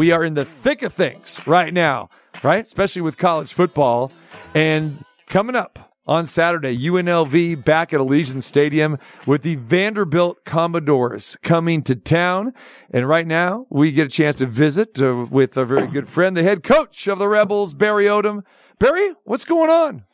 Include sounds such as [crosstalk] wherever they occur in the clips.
we are in the thick of things right now, right? Especially with college football. And coming up on Saturday, UNLV back at Allegiant Stadium with the Vanderbilt Commodores coming to town. And right now, we get a chance to visit uh, with a very good friend, the head coach of the Rebels, Barry Odom. Barry, what's going on?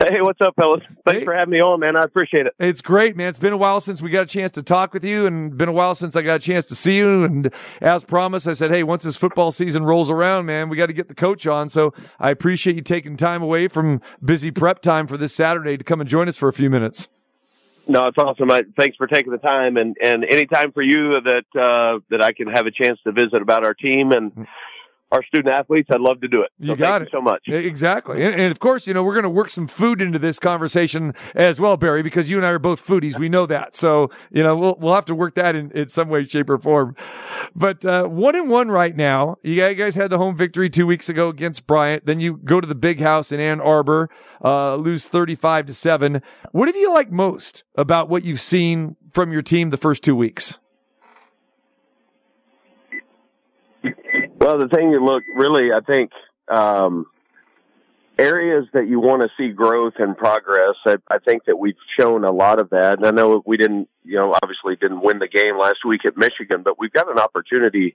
Hey, what's up, fellas? Thanks hey. for having me on, man. I appreciate it. It's great, man. It's been a while since we got a chance to talk with you, and been a while since I got a chance to see you. And as promised, I said, hey, once this football season rolls around, man, we got to get the coach on. So I appreciate you taking time away from busy prep time for this Saturday to come and join us for a few minutes. No, it's awesome. I, thanks for taking the time, and and any time for you that uh, that I can have a chance to visit about our team and mm our student athletes, I'd love to do it. So you got it. You so much. Exactly. And, and, of course, you know, we're going to work some food into this conversation as well, Barry, because you and I are both foodies. We know that. So, you know, we'll, we'll have to work that in, in some way, shape or form. But, uh, one and one right now. You guys had the home victory two weeks ago against Bryant. Then you go to the big house in Ann Arbor, uh, lose 35 to seven. What have you liked most about what you've seen from your team the first two weeks? Well, the thing you look really, I think, um, areas that you want to see growth and progress. I, I think that we've shown a lot of that. And I know we didn't, you know, obviously didn't win the game last week at Michigan, but we've got an opportunity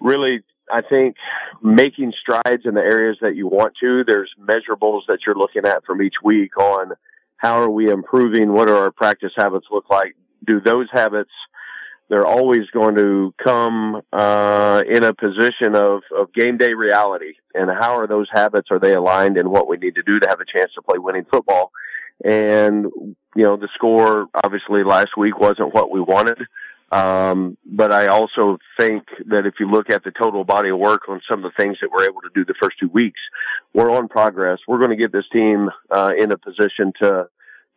really, I think, making strides in the areas that you want to. There's measurables that you're looking at from each week on how are we improving? What are our practice habits look like? Do those habits they're always going to come uh, in a position of, of game day reality. And how are those habits? Are they aligned and what we need to do to have a chance to play winning football? And you know, the score obviously last week wasn't what we wanted. Um, but I also think that if you look at the total body of work on some of the things that we're able to do the first two weeks, we're on progress. We're going to get this team uh, in a position to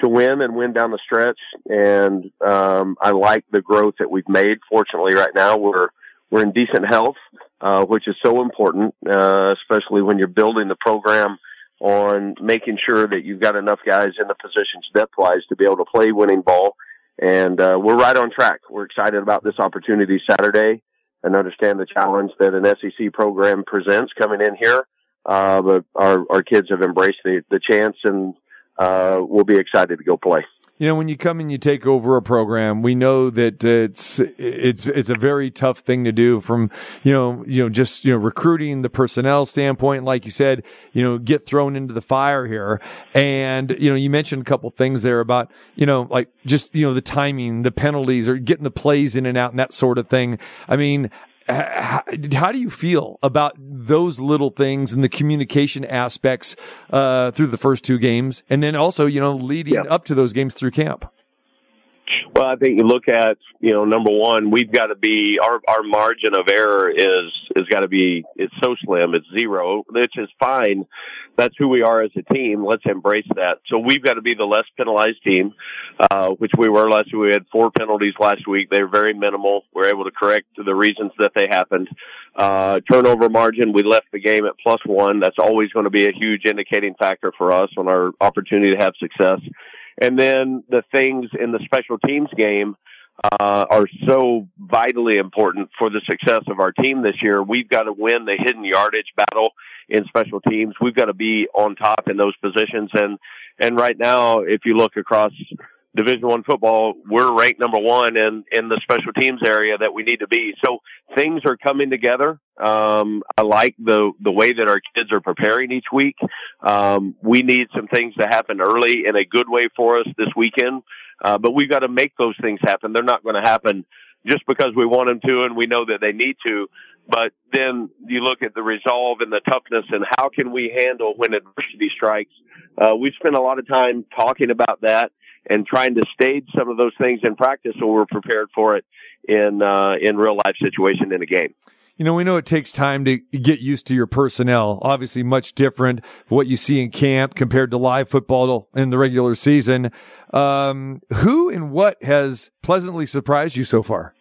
to win and win down the stretch. And um, I like the growth that we've made. Fortunately, right now we're we're in decent health, uh, which is so important, uh, especially when you're building the program on making sure that you've got enough guys in the positions depth wise to be able to play winning ball. And uh, we're right on track. We're excited about this opportunity Saturday and understand the challenge that an SEC program presents coming in here. Uh, but our, our kids have embraced the, the chance and uh, we'll be excited to go play. You know, when you come and you take over a program, we know that it's it's it's a very tough thing to do. From you know, you know, just you know, recruiting the personnel standpoint, like you said, you know, get thrown into the fire here. And you know, you mentioned a couple things there about you know, like just you know, the timing, the penalties, or getting the plays in and out, and that sort of thing. I mean, how, how, do you feel about those little things and the communication aspects uh, through the first two games, and then also you know leading yeah. up to those games through camp? Well, I think you look at, you know, number one, we've got to be, our, our margin of error is, is got to be, it's so slim. It's zero, which is fine. That's who we are as a team. Let's embrace that. So we've got to be the less penalized team, uh, which we were last week. We had four penalties last week. They were very minimal. We are able to correct the reasons that they happened. Uh, turnover margin, we left the game at plus one. That's always going to be a huge indicating factor for us on our opportunity to have success. And then the things in the special teams game uh, are so vitally important for the success of our team this year. We've got to win the hidden yardage battle in special teams. We've got to be on top in those positions. And, and right now, if you look across Division One football, we're ranked number one in in the special teams area that we need to be. So things are coming together. Um, I like the the way that our kids are preparing each week. Um, we need some things to happen early in a good way for us this weekend, uh, but we've got to make those things happen. They're not going to happen just because we want them to and we know that they need to. But then you look at the resolve and the toughness and how can we handle when adversity strikes. Uh, we've spent a lot of time talking about that and trying to stage some of those things in practice so we're prepared for it in uh, in real life situation in a game. You know, we know it takes time to get used to your personnel. Obviously, much different what you see in camp compared to live football in the regular season. Um, who and what has pleasantly surprised you so far?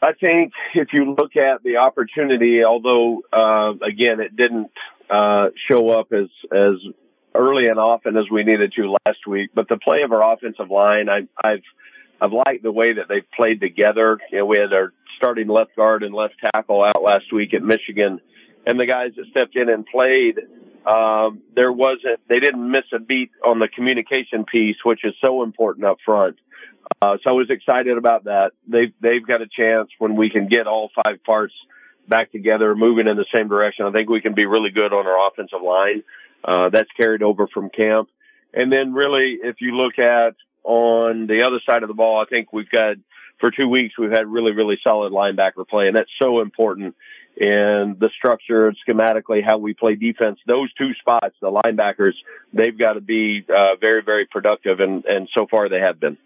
I think if you look at the opportunity, although uh, again it didn't uh, show up as as early and often as we needed to last week. But the play of our offensive line, I, I've I've liked the way that they've played together. You know, we had our starting left guard and left tackle out last week at Michigan, and the guys that stepped in and played, um, there wasn't they didn't miss a beat on the communication piece, which is so important up front. Uh, so I was excited about that. They've they've got a chance when we can get all five parts back together, moving in the same direction. I think we can be really good on our offensive line. Uh, that's carried over from camp. And then really, if you look at on the other side of the ball, I think we've got for two weeks we've had really really solid linebacker play, and that's so important in the structure schematically how we play defense. Those two spots, the linebackers, they've got to be uh, very very productive, and and so far they have been.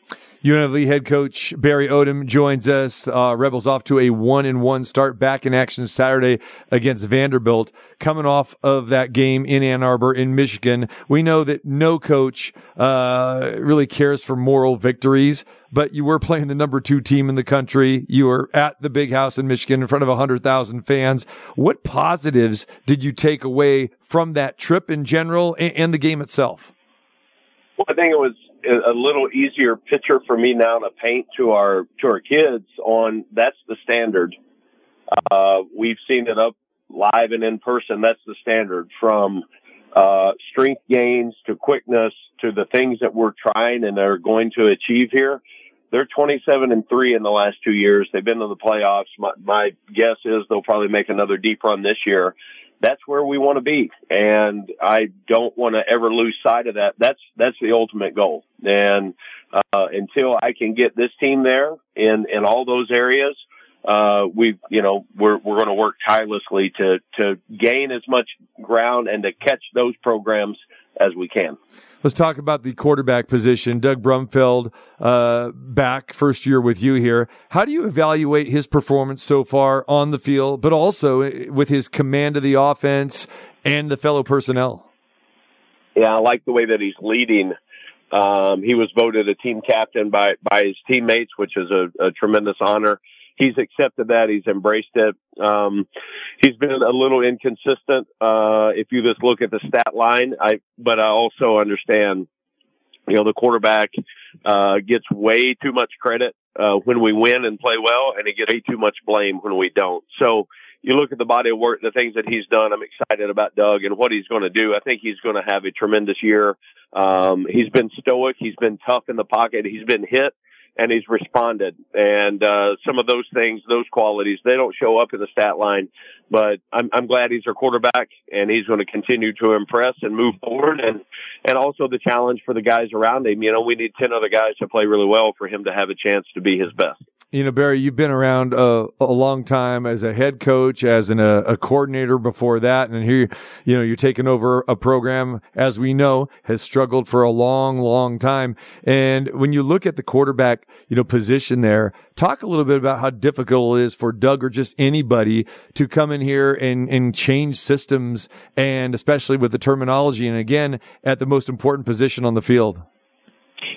UNLV head coach Barry Odom joins us. Uh, Rebels off to a one and one start back in action Saturday against Vanderbilt. Coming off of that game in Ann Arbor in Michigan, we know that no coach uh, really cares for moral victories, but you were playing the number two team in the country. You were at the big house in Michigan in front of 100,000 fans. What positives did you take away from that trip in general and, and the game itself? Well, I think it was a little easier picture for me now to paint to our to our kids on that's the standard. Uh, we've seen it up live and in person. That's the standard from uh, strength gains to quickness to the things that we're trying and are going to achieve here. They're 27 and three in the last two years. They've been to the playoffs. My, my guess is they'll probably make another deep run this year that's where we want to be. And I don't want to ever lose sight of that. That's, that's the ultimate goal. And, uh, until I can get this team there in, in all those areas, uh, we, you know, we're, we're going to work tirelessly to, to gain as much ground and to catch those programs as we can. Let's talk about the quarterback position. Doug Brumfield, uh, back first year with you here. How do you evaluate his performance so far on the field, but also with his command of the offense and the fellow personnel? Yeah, I like the way that he's leading. Um, he was voted a team captain by, by his teammates, which is a, a tremendous honor he's accepted that. He's embraced it. Um, he's been a little inconsistent. Uh, if you just look at the stat line, I, but I also understand, you know, the quarterback, uh, gets way too much credit, uh, when we win and play well and he gets way too much blame when we don't. So, you look at the body of work, the things that he's done. I'm excited about Doug and what he's going to do. I think he's going to have a tremendous year. Um, he's been stoic. He's been tough in the pocket. He's been hit and he's responded. And uh, some of those things, those qualities, they don't show up in the stat line. But I'm, I'm glad he's our quarterback, and he's going to continue to impress and move forward. And and also the challenge for the guys around him. You know, we need ten other guys to play really well for him to have a chance to be his best you know, Barry, you've been around a, a long time as a head coach, as an, a, a coordinator before that. And here, you know, you're taking over a program, as we know, has struggled for a long, long time. And when you look at the quarterback, you know, position there, talk a little bit about how difficult it is for Doug or just anybody to come in here and, and change systems and especially with the terminology. And again, at the most important position on the field.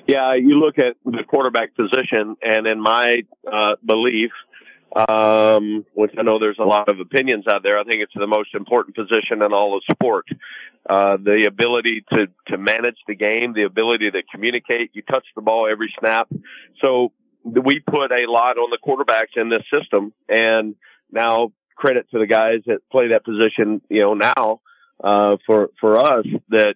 Yeah, you look at the quarterback position, and in my uh, belief, um, which I know there's a lot of opinions out there, I think it's the most important position in all of sport. Uh, the ability to, to manage the game, the ability to communicate. You touch the ball every snap. So we put a lot on the quarterbacks in this system. And now credit to the guys that play that position, you know, now, uh, for, for us that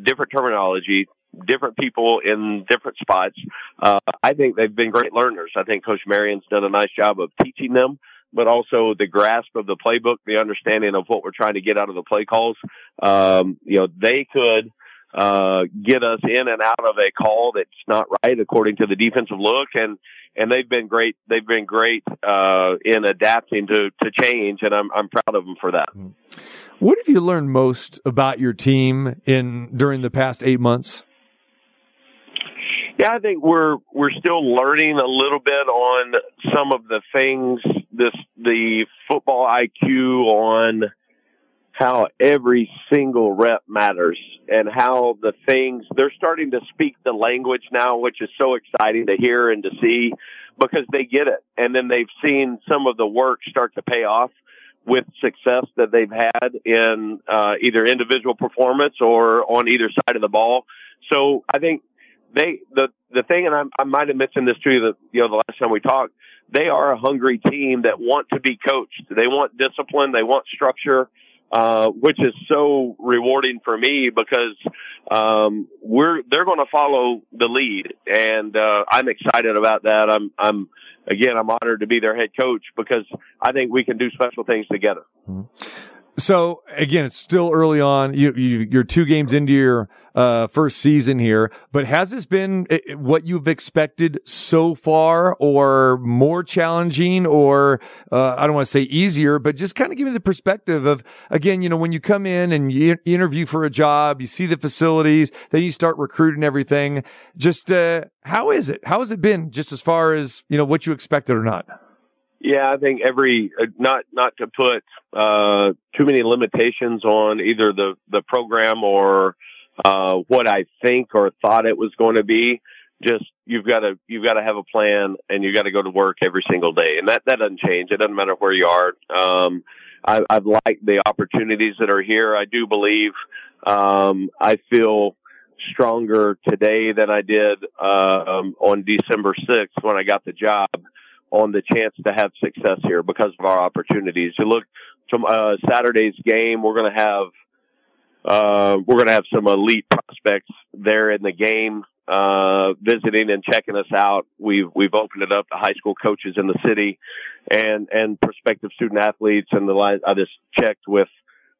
different terminology, different people in different spots. Uh, I think they've been great learners. I think Coach Marion's done a nice job of teaching them, but also the grasp of the playbook, the understanding of what we're trying to get out of the play calls. Um, you know, they could uh, get us in and out of a call that's not right according to the defensive look and and they've been great they've been great uh, in adapting to to change and I'm I'm proud of them for that. What have you learned most about your team in during the past 8 months? Yeah, I think we're we're still learning a little bit on some of the things this the football IQ on how every single rep matters and how the things they're starting to speak the language now, which is so exciting to hear and to see because they get it. And then they've seen some of the work start to pay off with success that they've had in uh, either individual performance or on either side of the ball. So I think they the the thing, and I, I might have mentioned this to you, that you know the last time we talked, they are a hungry team that want to be coached. They want discipline. They want structure. Uh, which is so rewarding for me because um, we're they're going to follow the lead, and uh, I'm excited about that. I'm I'm again I'm honored to be their head coach because I think we can do special things together. Mm-hmm. So again, it's still early on. You, you are two games into your uh, first season here, but has this been eh, eh, what you've expected so far, or more challenging, or uh, I don't want to say easier, but just kind of give me the perspective of again, you know, when you come in and you interview for a job, you see the facilities, then you start recruiting everything. Just uh, how is it? How has it been? Just as far as you know, what you expected or not? Yeah, I think every uh, not not to put uh, too many limitations on either the the program or uh, what I think or thought it was going to be. Just you've got to you've got to have a plan and you've got to go to work every single day, and that that doesn't change. It doesn't matter where you are. Um, I, I've liked the opportunities that are here. I do believe um, I feel stronger today than I did uh, um, on December 6th when I got the job on the chance to have success here because of our opportunities. You look to uh, Saturday's game, we're going to have uh, we're going to have some elite prospects there in the game, uh, visiting and checking us out. We've we've opened it up to high school coaches in the city, and and prospective student athletes. And the line I just checked with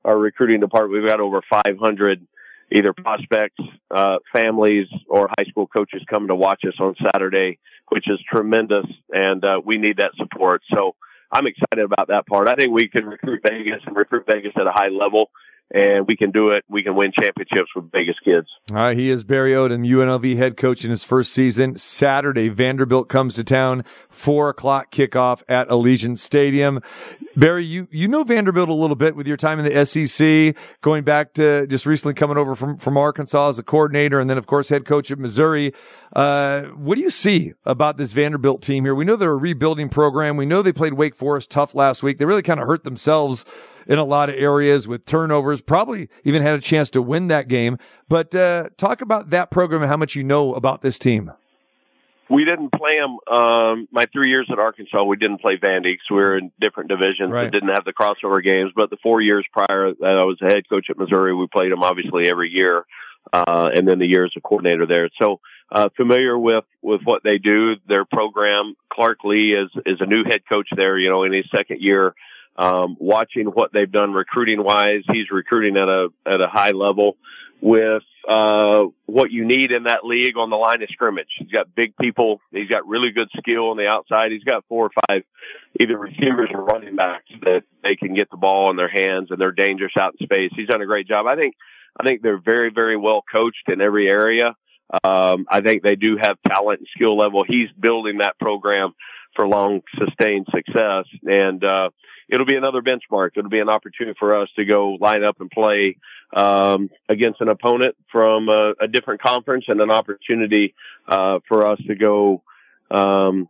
our recruiting department. We've got over 500 either prospects, uh, families, or high school coaches coming to watch us on Saturday which is tremendous, and uh, we need that support. So I'm excited about that part. I think we can recruit Vegas and recruit Vegas at a high level and we can do it. We can win championships with Vegas kids. All right. He is Barry Odom, UNLV head coach in his first season. Saturday, Vanderbilt comes to town, four o'clock kickoff at Allegiant Stadium. Barry, you, you know Vanderbilt a little bit with your time in the SEC, going back to just recently coming over from, from Arkansas as a coordinator and then, of course, head coach at Missouri. Uh, what do you see about this Vanderbilt team here? We know they're a rebuilding program. We know they played Wake Forest tough last week. They really kind of hurt themselves in a lot of areas with turnovers, probably even had a chance to win that game. But uh, talk about that program and how much you know about this team. We didn't play them. Um, my three years at Arkansas, we didn't play Vandy because we were in different divisions right. didn't have the crossover games. But the four years prior that I was a head coach at Missouri, we played them obviously every year. Uh, and then the year as a coordinator there. So, uh, familiar with, with what they do, their program. Clark Lea is, is a new head coach there, you know, in his second year um, watching what they've done recruiting wise. He's recruiting at a at a high level with uh, what you need in that league on the line of scrimmage. He's got big people. He's got really good skill on the outside. He's got four or five either receivers or running backs that they can get the ball in their hands and they're dangerous out in space. He's done a great job. I think I think they're very very well coached in every area. Um, I think they do have talent and skill level. He's building that program for long sustained success. And, uh, it'll be another benchmark. It'll be an opportunity for us to go line up and play, um, against an opponent from a, a, different conference and an opportunity, uh, for us to go, um,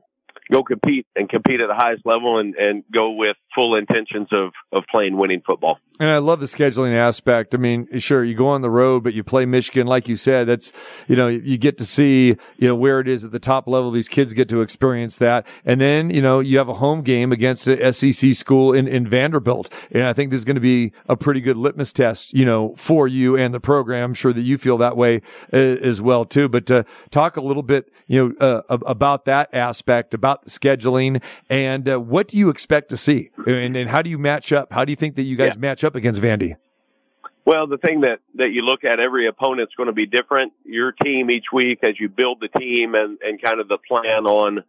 go compete and compete at the highest level and, and go with full intentions of, of playing winning football. And I love the scheduling aspect. I mean, sure, you go on the road, but you play Michigan, like you said, that's, you know, you get to see, you know, where it is at the top level. These kids get to experience that. And then, you know, you have a home game against an SEC school in, in Vanderbilt. And I think there's going to be a pretty good litmus test, you know, for you and the program. I'm sure that you feel that way uh, as well, too. But uh, talk a little bit, you know, uh, about that aspect, about the scheduling and uh, what do you expect to see? And, and how do you match up? How do you think that you guys yeah. match up against Vandy? Well, the thing that, that you look at, every opponent's going to be different. Your team each week, as you build the team and, and kind of the plan on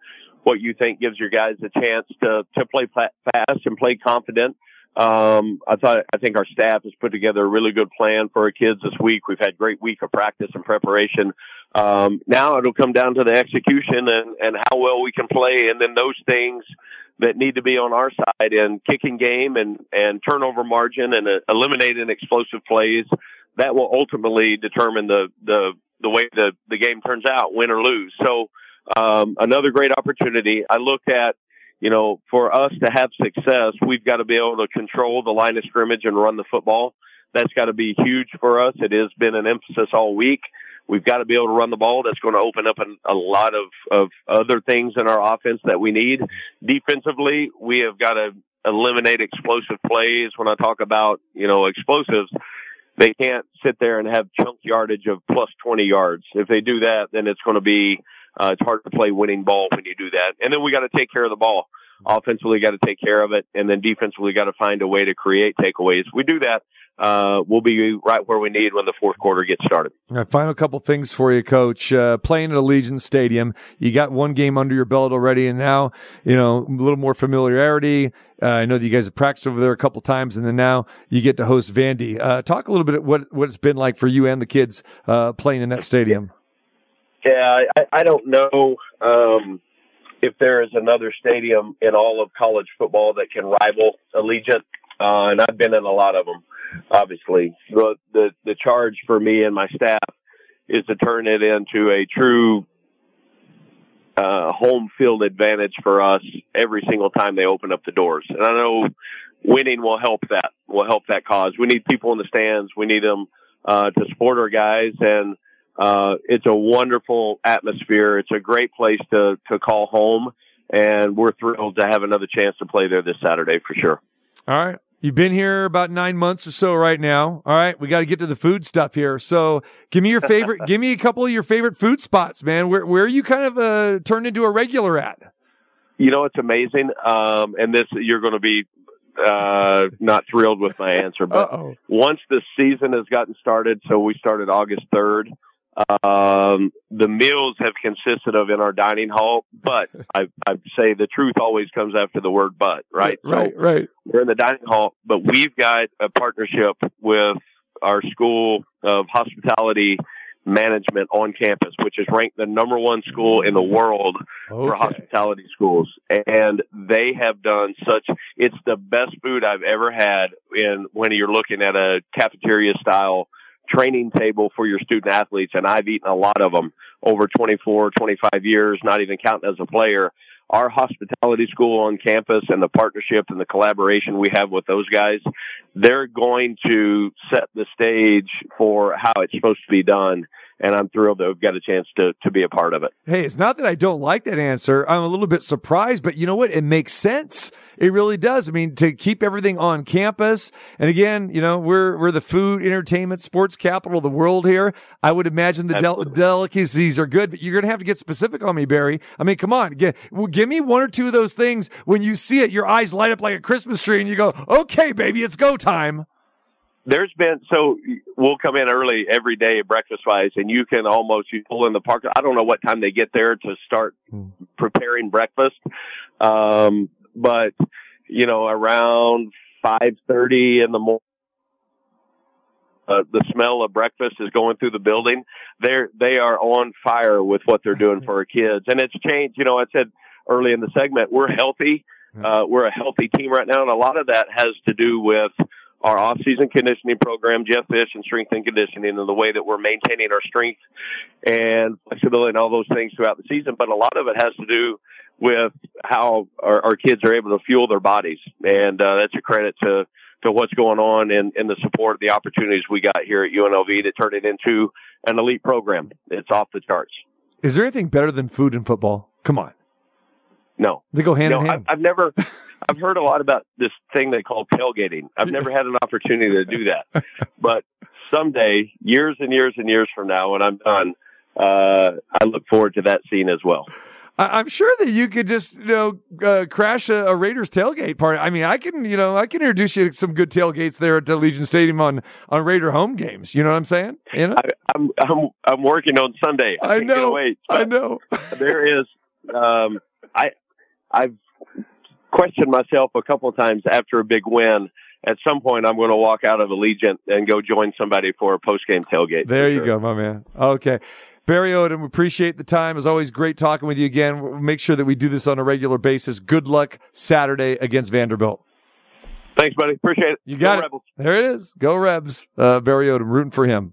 what you think gives your guys a chance to, to play fast and play confident. Um, I thought, I think our staff has put together a really good plan for our kids this week. We've had great week of practice and preparation. Um, now it'll come down to the execution and, and how well we can play. And then those things, that need to be on our side in kicking game and, and turnover margin and uh, eliminating explosive plays. That will ultimately determine the, the, the way the, the game turns out, win or lose. So, um, another great opportunity. I look at, you know, for us to have success, we've got to be able to control the line of scrimmage and run the football. That's got to be huge for us. It has been an emphasis all week We've got to be able to run the ball. That's going to open up an, a lot of, of other things in our offense that we need. Defensively, we have got to eliminate explosive plays. When I talk about, you know, explosives, they can't sit there and have chunk yardage of plus 20 yards. If they do that, then it's going to be, uh, it's hard to play winning ball when you do that. And then we got to take care of the ball. Offensively, got to take care of it. And then defensively, got to find a way to create takeaways. We do that uh, we'll be right where we need when the fourth quarter gets started. Right, final couple things for you, Coach. Uh, playing at Allegiant Stadium, you got one game under your belt already, and now you know a little more familiarity. Uh, I know that you guys have practiced over there a couple times, and then now you get to host Vandy. Uh, talk a little bit what what it's been like for you and the kids uh, playing in that stadium. Yeah, I, I don't know um, if there is another stadium in all of college football that can rival Allegiant, uh, and I've been in a lot of them obviously. The, the, the charge for me and my staff is to turn it into a true uh, home field advantage for us every single time they open up the doors. And I know winning will help that, will help that cause. We need people in the stands. We need them uh, to support our guys. And uh, it's a wonderful atmosphere. It's a great place to, to call home. And we're thrilled to have another chance to play there this Saturday for sure. All right. You've been here about nine months or so right now. All right, we got to get to the food stuff here. So, give me your favorite. [laughs] give me a couple of your favorite food spots, man. Where where are you kind of uh, turned into a regular at? You know, it's amazing. Um, and this you're going to be uh, not thrilled with my answer, but Uh-oh. once the season has gotten started, so we started August third. Um, the meals have consisted of in our dining hall, but [laughs] I, I say the truth always comes after the word but, right? Right, so right. We're in the dining hall, but we've got a partnership with our school of hospitality management on campus, which is ranked the number one school in the world okay. for hospitality schools. And they have done such, it's the best food I've ever had in when you're looking at a cafeteria style training table for your student athletes, and I've eaten a lot of them over 24, 25 years, not even counting as a player. Our hospitality school on campus and the partnership and the collaboration we have with those guys, they're going to set the stage for how it's supposed to be done and I'm thrilled to have got a chance to to be a part of it. Hey, it's not that I don't like that answer. I'm a little bit surprised, but you know what? It makes sense. It really does. I mean, to keep everything on campus, and again, you know, we're we're the food, entertainment, sports capital of the world here. I would imagine the del- delicacies are good, but you're going to have to get specific on me, Barry. I mean, come on, give, well, give me one or two of those things. When you see it, your eyes light up like a Christmas tree, and you go, "Okay, baby, it's go time." There's been so we'll come in early every day breakfast wise and you can almost you pull in the park i don't know what time they get there to start hmm. preparing breakfast um but you know around five thirty in the morning uh, the smell of breakfast is going through the building they're they are on fire with what they're doing for our kids and it's changed you know i said early in the segment we're healthy hmm. uh, we're a healthy team right now and a lot of that has to do with our off-season conditioning program, Jeff Fish, and strength and conditioning, and the way that we're maintaining our strength and flexibility and all those things throughout the season. But a lot of it has to do with how our, our kids are able to fuel their bodies, and uh, that's a credit to to what's going on and, and the support, the opportunities we got here at UNLV to turn it into an elite program. It's off the charts. Is there anything better than food in football? Come on. No, they go hand no, in hand. I've, I've never. [laughs] I've heard a lot about this thing they call tailgating. I've never had an opportunity to do that, but someday, years and years and years from now, when I'm done, uh, I look forward to that scene as well. I'm sure that you could just, you know, uh, crash a, a, Raiders tailgate party. I mean, I can, you know, I can introduce you to some good tailgates there at the Allegiant Stadium on, on Raider home games. You know what I'm saying? You know, I, am I'm, I'm, I'm working on Sunday. I, I know. Wait, I know. there is, um, I, I've questioned myself a couple of times after a big win. At some point, I'm going to walk out of Allegiant and go join somebody for a post game tailgate. There you sure. go, my man. Okay. Barry Odom, we appreciate the time. It's always, great talking with you again. We'll make sure that we do this on a regular basis. Good luck Saturday against Vanderbilt. Thanks, buddy. Appreciate it. You got go it. Rebels. There it is. Go Rebs. Uh, Barry Odom, rooting for him.